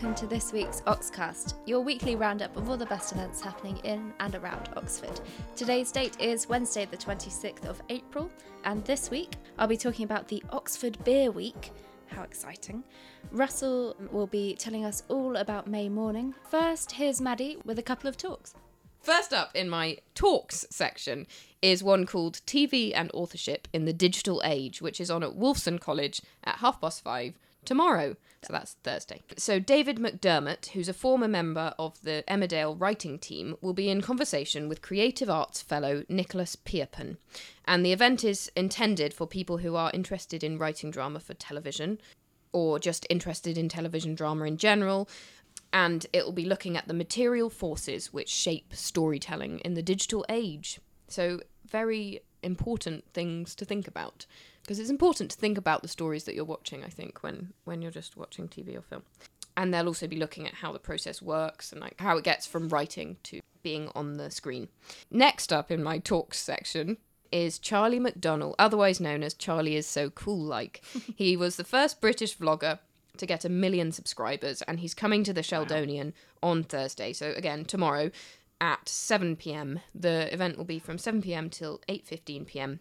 welcome to this week's Oxcast, your weekly roundup of all the best events happening in and around Oxford. Today's date is Wednesday, the 26th of April, and this week I'll be talking about the Oxford Beer Week. How exciting! Russell will be telling us all about May morning. First, here's Maddie with a couple of talks. First up in my talks section is one called TV and Authorship in the Digital Age, which is on at Wolfson College at half past five tomorrow. So that's Thursday. So David McDermott, who's a former member of the Emmerdale writing team, will be in conversation with creative arts fellow Nicholas Pierpan. And the event is intended for people who are interested in writing drama for television or just interested in television drama in general. And it will be looking at the material forces which shape storytelling in the digital age. So, very important things to think about because it's important to think about the stories that you're watching i think when when you're just watching tv or film and they'll also be looking at how the process works and like how it gets from writing to being on the screen next up in my talks section is Charlie McDonnell, otherwise known as Charlie is so cool like. he was the first British vlogger to get a million subscribers and he's coming to the Sheldonian on Thursday. So again, tomorrow at 7 p.m. The event will be from 7 p.m. till 8:15 p.m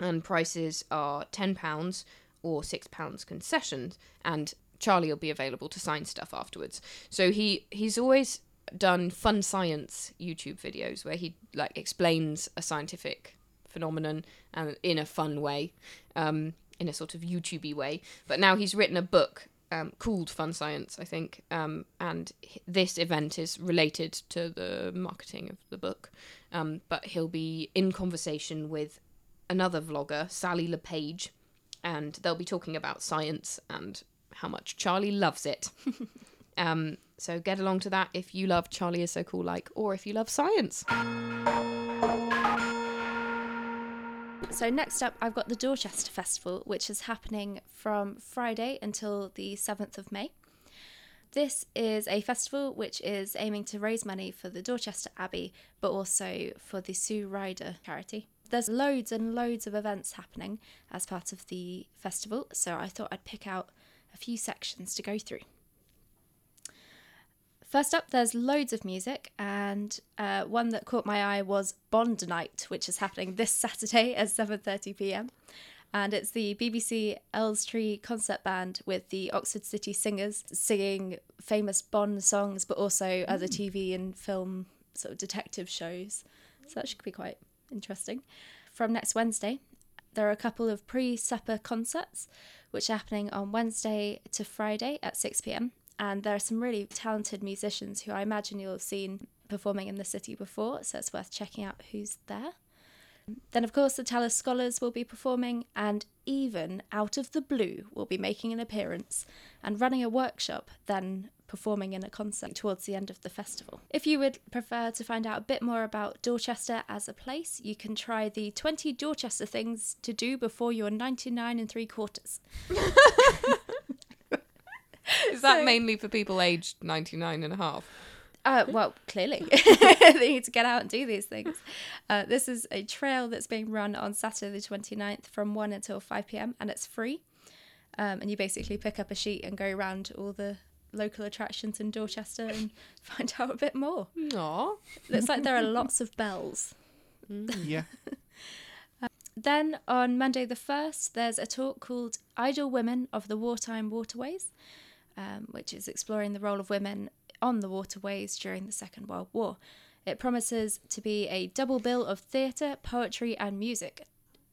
and prices are £10 or £6 concessions and Charlie will be available to sign stuff afterwards. So he he's always done fun science YouTube videos where he like explains a scientific phenomenon and in a fun way, um, in a sort of YouTubey way. But now he's written a book um, called Fun Science, I think, um, and this event is related to the marketing of the book. Um, but he'll be in conversation with another vlogger, Sally LePage, and they'll be talking about science and how much Charlie loves it. um, so get along to that if you love Charlie is so cool like, or if you love science. So next up, I've got the Dorchester Festival, which is happening from Friday until the 7th of May. This is a festival which is aiming to raise money for the Dorchester Abbey, but also for the Sue Ryder charity there's loads and loads of events happening as part of the festival, so I thought I'd pick out a few sections to go through. First up, there's loads of music, and uh, one that caught my eye was Bond Night, which is happening this Saturday at 7:30 p.m. And it's the BBC Elstree concert band with the Oxford City Singers singing famous Bond songs, but also mm. other TV and film sort of detective shows. So that should be quite interesting. From next Wednesday, there are a couple of pre supper concerts which are happening on Wednesday to Friday at 6 pm. And there are some really talented musicians who I imagine you'll have seen performing in the city before, so it's worth checking out who's there. Then, of course, the Tallis Scholars will be performing, and even Out of the Blue will be making an appearance and running a workshop, then performing in a concert towards the end of the festival. If you would prefer to find out a bit more about Dorchester as a place, you can try the 20 Dorchester things to do before you're 99 and three quarters. Is that so, mainly for people aged 99 and a half? Uh, well, clearly, they need to get out and do these things. Uh, this is a trail that's being run on Saturday, the 29th, from 1 until 5 pm, and it's free. Um, and you basically pick up a sheet and go around all the local attractions in Dorchester and find out a bit more. Aww. Looks like there are lots of bells. Mm. Yeah. uh, then on Monday the 1st, there's a talk called Idle Women of the Wartime Waterways, um, which is exploring the role of women on the waterways during the Second World War. It promises to be a double bill of theatre, poetry, and music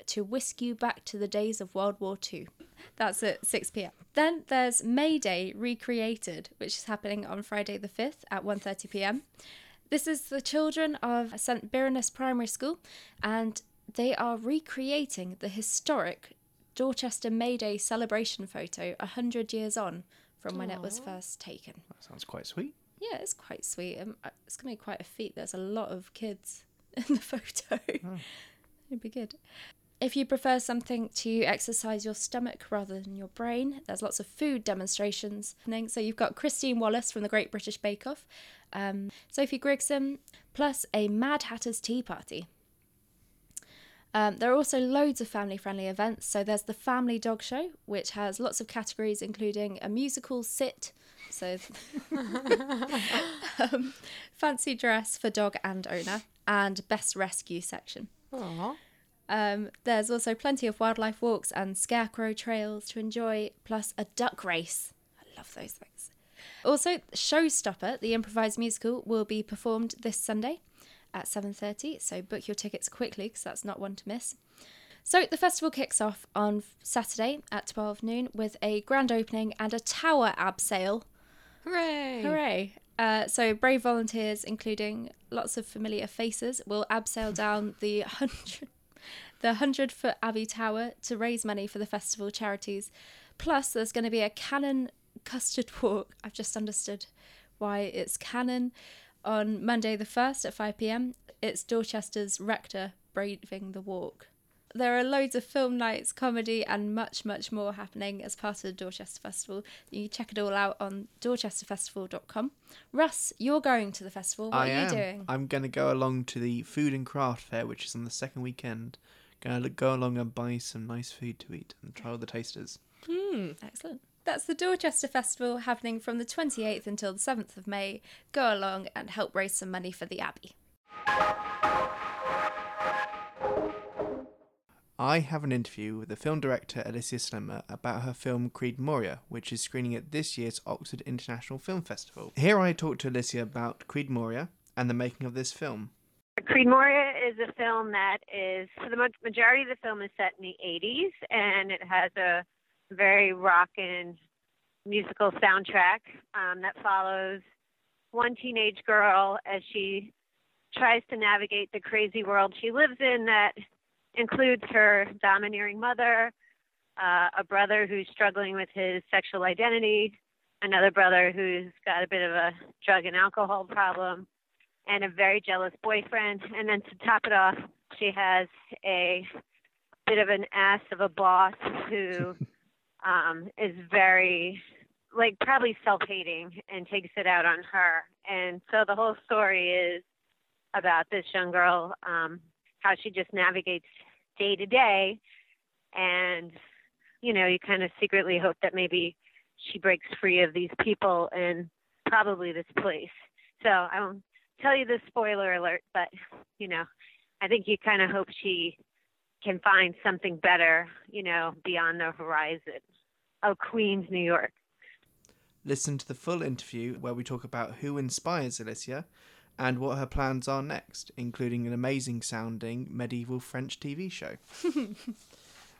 to whisk you back to the days of World War II. That's at 6 pm. Then there's May Day Recreated, which is happening on Friday the 5th at 1:30 pm. This is the children of St Birinus Primary School and they are recreating the historic Dorchester May Day celebration photo 100 years on from Aww. when it was first taken. That sounds quite sweet. Yeah, it's quite sweet. Um, uh, it's going to be quite a feat. There's a lot of kids in the photo. Oh. It'd be good. If you prefer something to exercise your stomach rather than your brain, there's lots of food demonstrations. So you've got Christine Wallace from the Great British Bake Off, um, Sophie Grigson, plus a Mad Hatter's Tea Party. Um, there are also loads of family friendly events. So there's the Family Dog Show, which has lots of categories, including a musical sit, So, um, fancy dress for dog and owner, and best rescue section. Aww. Um, there's also plenty of wildlife walks and scarecrow trails to enjoy, plus a duck race. I love those things. Also, Showstopper, the improvised musical, will be performed this Sunday at 7:30. So book your tickets quickly because that's not one to miss. So the festival kicks off on Saturday at 12 noon with a grand opening and a tower abseil. Hooray! Hooray! Uh, so brave volunteers, including lots of familiar faces, will abseil down the hundred, the hundred foot Abbey Tower to raise money for the festival charities. Plus, there's going to be a cannon custard walk. I've just understood why it's canon on Monday the first at five pm. It's Dorchester's rector braving the walk. There are loads of film nights, comedy, and much, much more happening as part of the Dorchester Festival. You can check it all out on dorchesterfestival.com. Russ, you're going to the festival. What I are am. you doing? I'm going to go along to the food and craft fair, which is on the second weekend. Going to go along and buy some nice food to eat and try all the tasters. Hmm. Excellent. That's the Dorchester Festival happening from the 28th until the 7th of May. Go along and help raise some money for the Abbey. I have an interview with the film director Alicia Slimmer about her film Creedmoria, which is screening at this year's Oxford International Film Festival. Here I talk to Alicia about Creedmoria and the making of this film. Creedmoria is a film that is, for the majority of the film is set in the 80s, and it has a very rockin' musical soundtrack um, that follows one teenage girl as she tries to navigate the crazy world she lives in that includes her domineering mother, uh, a brother who's struggling with his sexual identity, another brother who's got a bit of a drug and alcohol problem, and a very jealous boyfriend. And then to top it off, she has a bit of an ass of a boss who um, is very, like, probably self hating and takes it out on her. And so the whole story is about this young girl, um, how she just navigates day to day. And, you know, you kind of secretly hope that maybe she breaks free of these people and probably this place. So I won't tell you the spoiler alert, but you know, I think you kind of hope she can find something better, you know, beyond the horizon of Queens, New York. Listen to the full interview where we talk about who inspires Alicia and what her plans are next, including an amazing sounding medieval French TV show.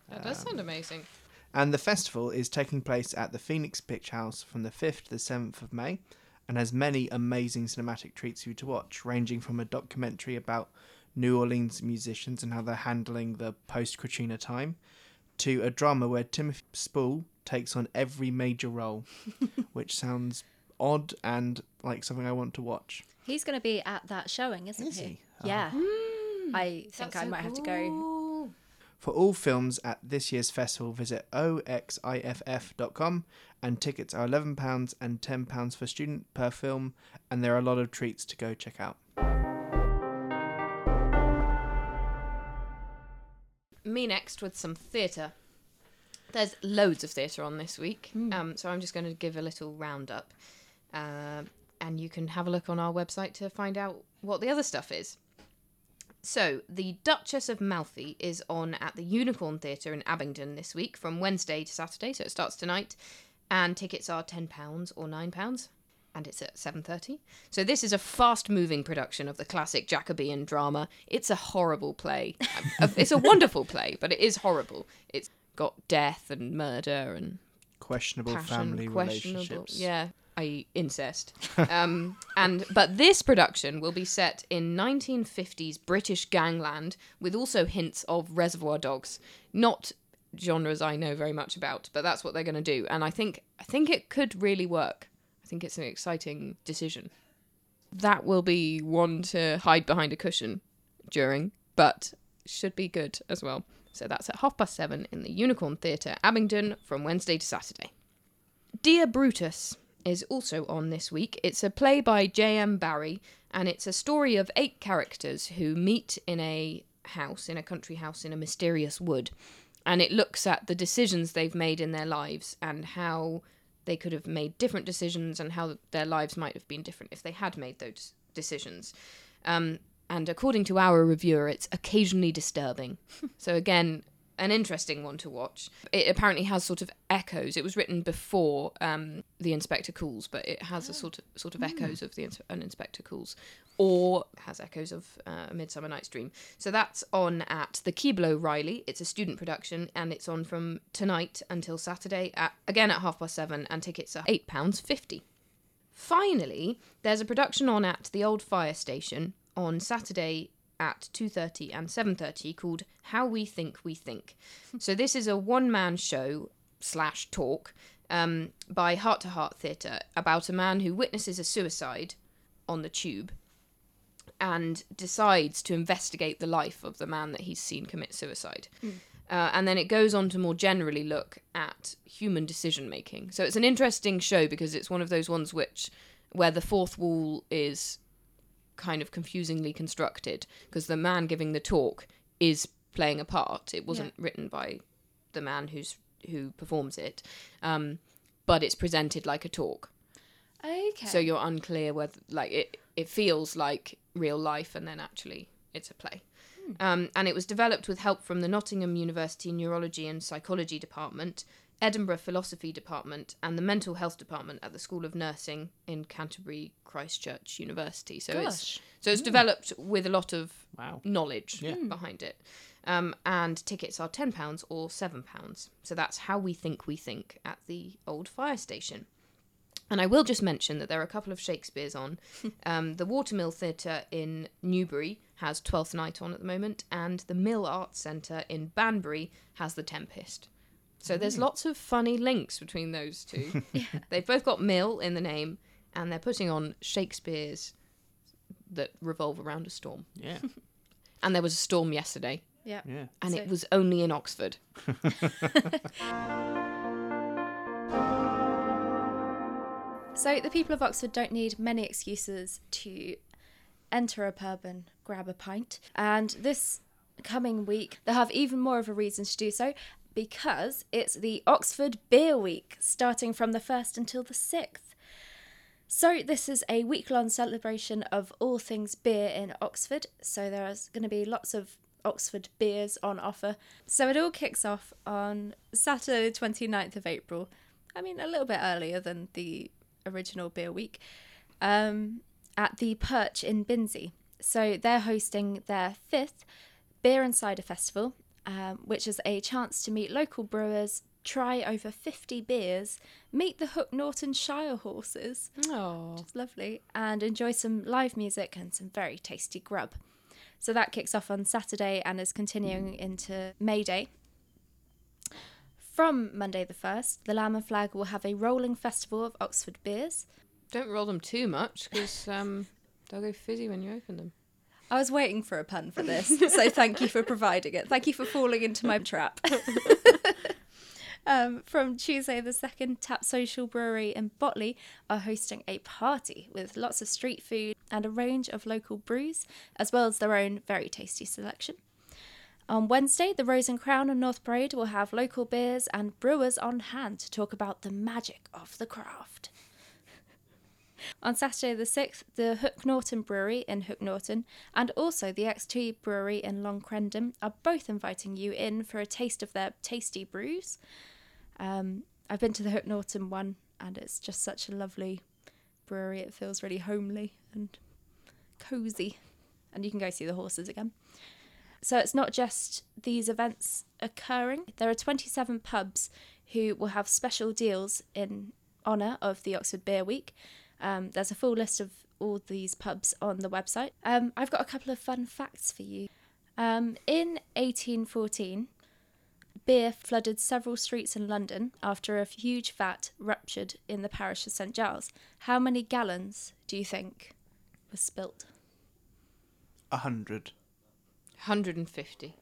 That does sound amazing. And the festival is taking place at the Phoenix Picturehouse from the 5th to the 7th of May and has many amazing cinematic treats for you to watch, ranging from a documentary about New Orleans musicians and how they're handling the post Katrina time to a drama where Timothy Spall takes on every major role, which sounds odd and like something I want to watch. He's going to be at that showing, isn't Is he? he? Ah. Yeah. Hmm. Mm. I think I might have to go. For all films at this year's festival, visit oxiff.com and tickets are £11 and £10 for student per film, and there are a lot of treats to go check out. Me next with some theatre. There's loads of theatre on this week, um, so I'm just going to give a little roundup. Uh, and you can have a look on our website to find out what the other stuff is. So, The Duchess of Malfi is on at the Unicorn Theatre in Abingdon this week from Wednesday to Saturday, so it starts tonight. And tickets are £10 or £9 and it's at 7.30 so this is a fast-moving production of the classic jacobean drama it's a horrible play it's a wonderful play but it is horrible it's got death and murder and Questionable passion, family questionable, relationships. yeah, i.e. incest. um, and but this production will be set in 1950s British gangland with also hints of Reservoir Dogs, not genres I know very much about, but that's what they're going to do, and I think I think it could really work. I think it's an exciting decision. That will be one to hide behind a cushion during, but should be good as well. So that's at half past seven in the Unicorn Theatre, Abingdon, from Wednesday to Saturday. Dear Brutus is also on this week. It's a play by J.M. Barrie, and it's a story of eight characters who meet in a house, in a country house in a mysterious wood. And it looks at the decisions they've made in their lives and how they could have made different decisions and how their lives might have been different if they had made those decisions. Um, and according to our reviewer, it's occasionally disturbing. so again, an interesting one to watch. It apparently has sort of echoes. It was written before um, the Inspector Calls, but it has a sort of sort of echoes of the Ins- an Inspector Calls, or has echoes of uh, a Midsummer Night's Dream. So that's on at the Keble O'Reilly. It's a student production, and it's on from tonight until Saturday at again at half past seven, and tickets are eight pounds fifty. Finally, there's a production on at the old fire station on Saturday at 2:30 and 7:30 called How We Think We Think. so this is a one-man show slash talk um, by Heart to Heart Theatre about a man who witnesses a suicide on the tube and decides to investigate the life of the man that he's seen commit suicide. Uh, and then it goes on to more generally look at human decision making. So it's an interesting show because it's one of those ones which where the fourth wall is kind of confusingly constructed because the man giving the talk is playing a part. It wasn't written by the man who's who performs it, um, but it's presented like a talk. Okay. So you're unclear whether like it it feels like real life and then actually it's a play. Um, and it was developed with help from the Nottingham University Neurology and Psychology Department, Edinburgh Philosophy Department, and the Mental Health Department at the School of Nursing in Canterbury Christchurch University. So it's so it's developed with a lot of Wow. knowledge Yeah. behind it. Um, and tickets are ten pounds or seven pounds. So that's how we think we think at the old fire station. And I will just mention that there are a couple of Shakespeare's on. um, the Watermill Theatre in Newbury has Twelfth Night on at the moment, and the Mill Arts Centre in Banbury has The Tempest. So there's mm. lots of funny links between those two. They've both got Mill in the name, and they're putting on Shakespeare's that revolve around a storm. Yeah. And there was a storm yesterday, yeah. Yeah. and So- it was only in Oxford. So the people of Oxford don't need many excuses to enter a pub and grab a pint. And this coming week, they'll have even more of a reason to do so because it's the Oxford Beer Week, starting from the 1st until the 6th. So, this is a week long celebration of all things beer in Oxford. So, there's going to be lots of Oxford beers on offer. So, it all kicks off on Saturday, the 29th of April. I mean, a little bit earlier than the original beer week, um, at the Perch in Binsey. So, they're hosting their fifth Beer and Cider Festival, um, which is a chance to meet local brewers, try over 50 beers, meet the Hook Norton Shire horses. Oh. It's lovely. And enjoy some live music and some very tasty grub. So that kicks off on Saturday and is continuing into May Day. From Monday the 1st, the Lamb and Flag will have a rolling festival of Oxford beers. Don't roll them too much because um, they'll go fizzy when you open them. I was waiting for a pun for this, so thank you for providing it. Thank you for falling into my trap. um, from Tuesday the 2nd, Tap Social Brewery in Botley are hosting a party with lots of street food and a range of local brews, as well as their own very tasty selection. On Wednesday, the Rose and Crown in North Parade will have local beers and brewers on hand to talk about the magic of the craft. On Saturday the 6th, the Hook Norton Brewery in Hook Norton and also the XT Brewery in Long Crendon are both inviting you in for a taste of their tasty brews. Um, I've been to the Hook Norton one and it's just such a lovely brewery. It feels really homely and cozy. And you can go see the horses again. So it's not just these events occurring. There are 27 pubs who will have special deals in honour of the Oxford Beer Week. Um, there's a full list of all these pubs on the website. Um, I've got a couple of fun facts for you. Um, in 1814, beer flooded several streets in London after a huge vat ruptured in the parish of St Giles. How many gallons do you think was spilt? A hundred. 150.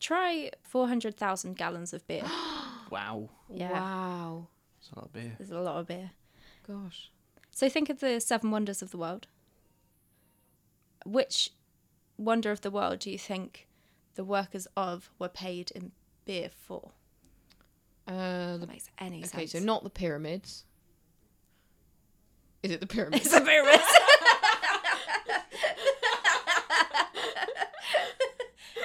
Try 400,000 gallons of beer. Wow. Yeah. Wow. It's a lot of beer. There's a lot of beer. Gosh. So think of the seven wonders of the world. Which wonder of the world do you think the workers of were paid in beer for? Uh, That makes any okay, sense. so not the pyramids. Is it the pyramids? It's a pyramid.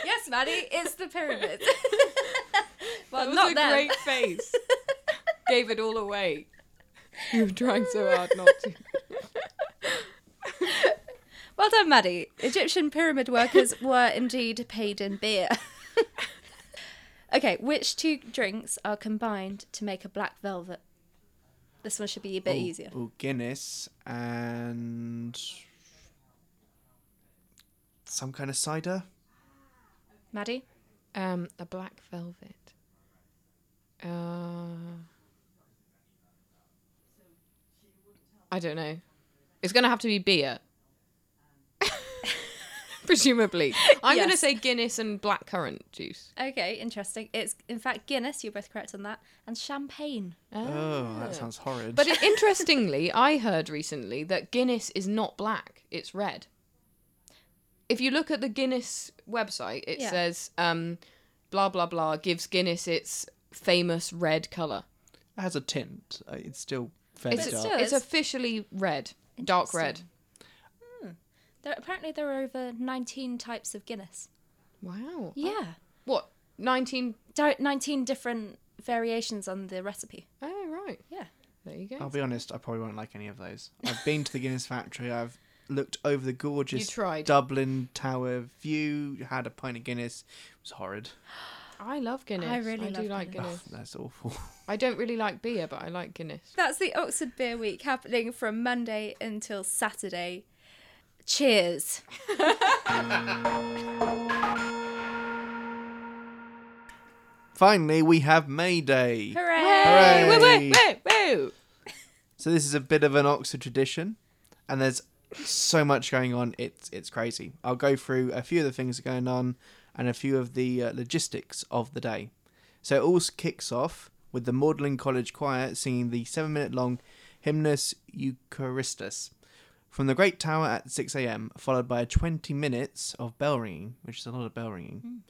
yes, Maddie, it's the pyramids. well, that was not a them. great face. Gave it all away. You were trying so hard not to. Well done, Maddie. Egyptian pyramid workers were indeed paid in beer. okay, which two drinks are combined to make a black velvet? This one should be a bit Ooh, easier. ooh, Guinness and some kind of cider. Maddie? Um, a black velvet. Uh, I don't know. It's gonna have to be beer. Presumably. I'm gonna say Guinness and blackcurrant juice. Okay, interesting. It's in fact Guinness, you're both correct on that, and champagne. Oh, that sounds horrid. But it- interestingly, I heard recently that Guinness is not black; it's red. If you look at the Guinness website, it Yeah. says um, blah blah blah gives Guinness its famous red color. it has a tint. Uh, It's still fairly It's, dark. still- it's it's- officially red, dark red. Interesting. There, apparently, there are over 19 types of Guinness. Wow. Yeah. What? Nineteen? Di- 19 different variations on the recipe. Oh right. Yeah. There you go. I'll be honest, I probably won't like any of those. I've been to the Guinness factory. I've looked over the gorgeous You tried. Dublin Tower view. Had a pint of Guinness. It was horrid. I love Guinness. I really do love like Guinness. Guinness. That's awful. I don't really like beer, but I like Guinness. That's the Oxford Beer Week happening from Monday until Saturday. Cheers. Finally, we have May Day. Hooray! Woo, Hooray! woo, woo, woo. So this is a bit of an Oxford tradition, and there's so much going on. It's it's crazy. I'll go through a few of the things that are going on and a few of the uh, logistics of the day. So it all kicks off with the Magdalen College Choir singing the seven-minute-long Hymnus Eucharisticus from the Great Tower at 6 a.m., followed by 20 minutes of bell ringing, which is a lot of bell ringing.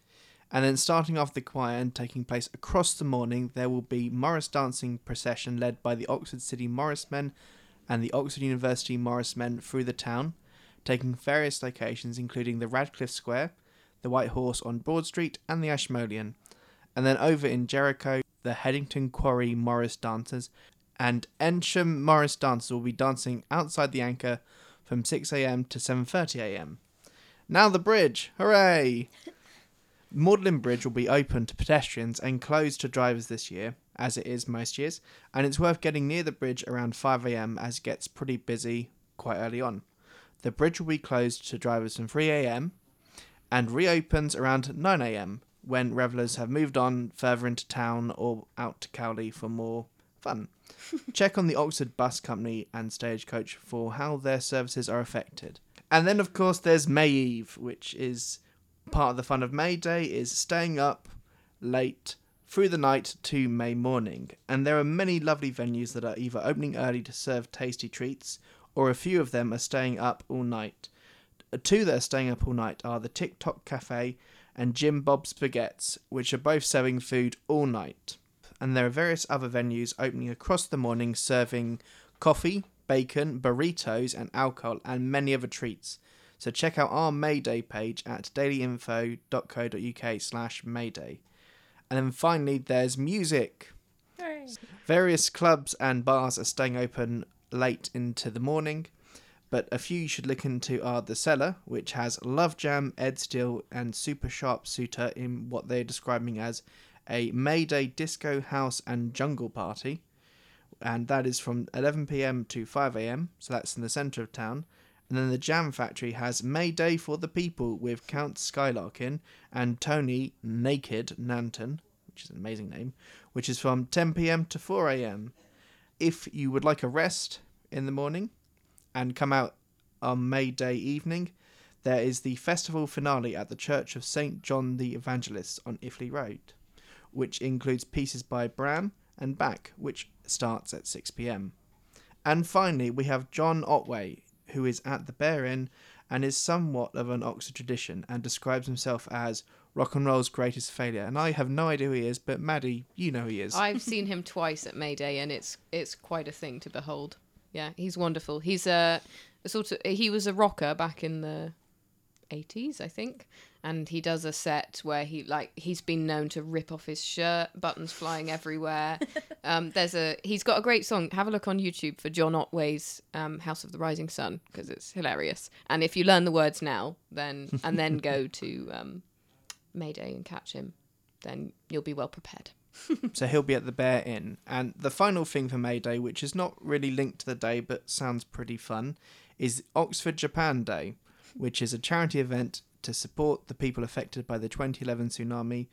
And then starting off the choir and taking place across the morning, there will be Morris dancing procession led by the Oxford City Morris Men and the Oxford University Morris Men through the town, taking various locations including the Radcliffe Square, the White Horse on Broad Street, and the Ashmolean. And then over in Jericho, the Headington Quarry Morris dancers and Eynsham Morris dancers will be dancing outside the anchor from 6am to 7.30am. Now the bridge! Hooray! Magdalen Bridge will be open to pedestrians and closed to drivers this year, as it is most years, and it's worth getting near the bridge around 5am as it gets pretty busy quite early on. The bridge will be closed to drivers from 3am and reopens around 9am when revellers have moved on further into town or out to Cowley for more fun. Check on the Oxford Bus Company and Stagecoach for how their services are affected. And then, of course, there's May Eve, which is part of the fun of May Day, is staying up late through the night to May morning. And there are many lovely venues that are either opening early to serve tasty treats, or a few of them are staying up all night. Uh, Two that are staying up all night are the Tick Tock Cafe and Jim Bob's Baguettes, which are both serving food all night. And there are various other venues opening across the morning serving coffee, bacon, burritos, and alcohol, and many other treats. So check out our Mayday page at dailyinfo.co.uk slash Mayday. And then finally, there's music. Various clubs and bars are staying open late into the morning, but a few you should look into are The Cellar, which has Love Jam, Ed Steele, and Super Sharp Suitor in what they're describing as a Mayday disco, house, and jungle party. And that is from 11pm to 5am, so that's in the centre of town. And then the Jam Factory has Mayday for the People with Count Skylarkin and Tony Naked Nanton, which is an amazing name, which is from 10pm to 4am. If you would like a rest in the morning and come out on May Day evening, there is the festival finale at the Church of St. John the Evangelist on Iffley Road, which includes pieces by Brahms and Bach, which starts at 6pm. And finally, we have John Otway, who is at the Bear Inn and is somewhat of an Oxford tradition and describes himself as rock and roll's greatest failure. And I have no idea who he is, but Maddie, you know he is. I've seen him twice at Mayday, and it's it's quite a thing to behold. Yeah, he's wonderful. He's a, a sort of he was a rocker back in the eighties, I think, and he does a set where he like he's been known to rip off his shirt, buttons flying everywhere. um, there's a he's got a great song. Have a look on YouTube for John Otway's um, House of the Rising Sun because it's hilarious. And if you learn the words now, then and then go to um, Mayday and catch him, then you'll be well prepared. So he'll be at the Bear Inn. And the final thing for May Day, which is not really linked to the day but sounds pretty fun, is Oxford Japan Day, which is a charity event to support the people affected by the 2011 tsunami.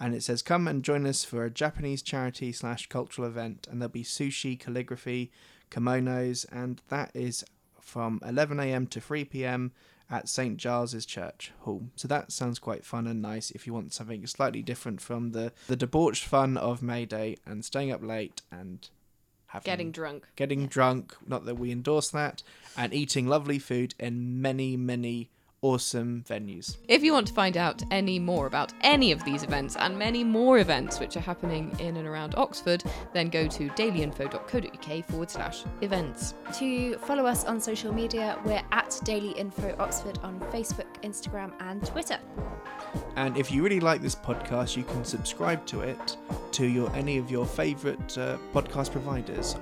And it says, come and join us for a Japanese charity slash cultural event. And there'll be sushi, calligraphy, kimonos, and that is from 11am to 3pm at St Giles's Church Hall. So that sounds quite fun and nice if you want something slightly different from the, the debauched fun of May Day and staying up late and having, Getting drunk. getting drunk, not that we endorse that, and eating lovely food in many, many awesome venues. If you want to find out any more about any of these events and many more events which are happening in and around Oxford, then go to dailyinfo.co.uk forward slash events. To follow us on social media, we're at Daily Info Oxford on Facebook, Instagram, and Twitter. And if you really like this podcast, you can subscribe to it to your any of your favourite uh, podcast providers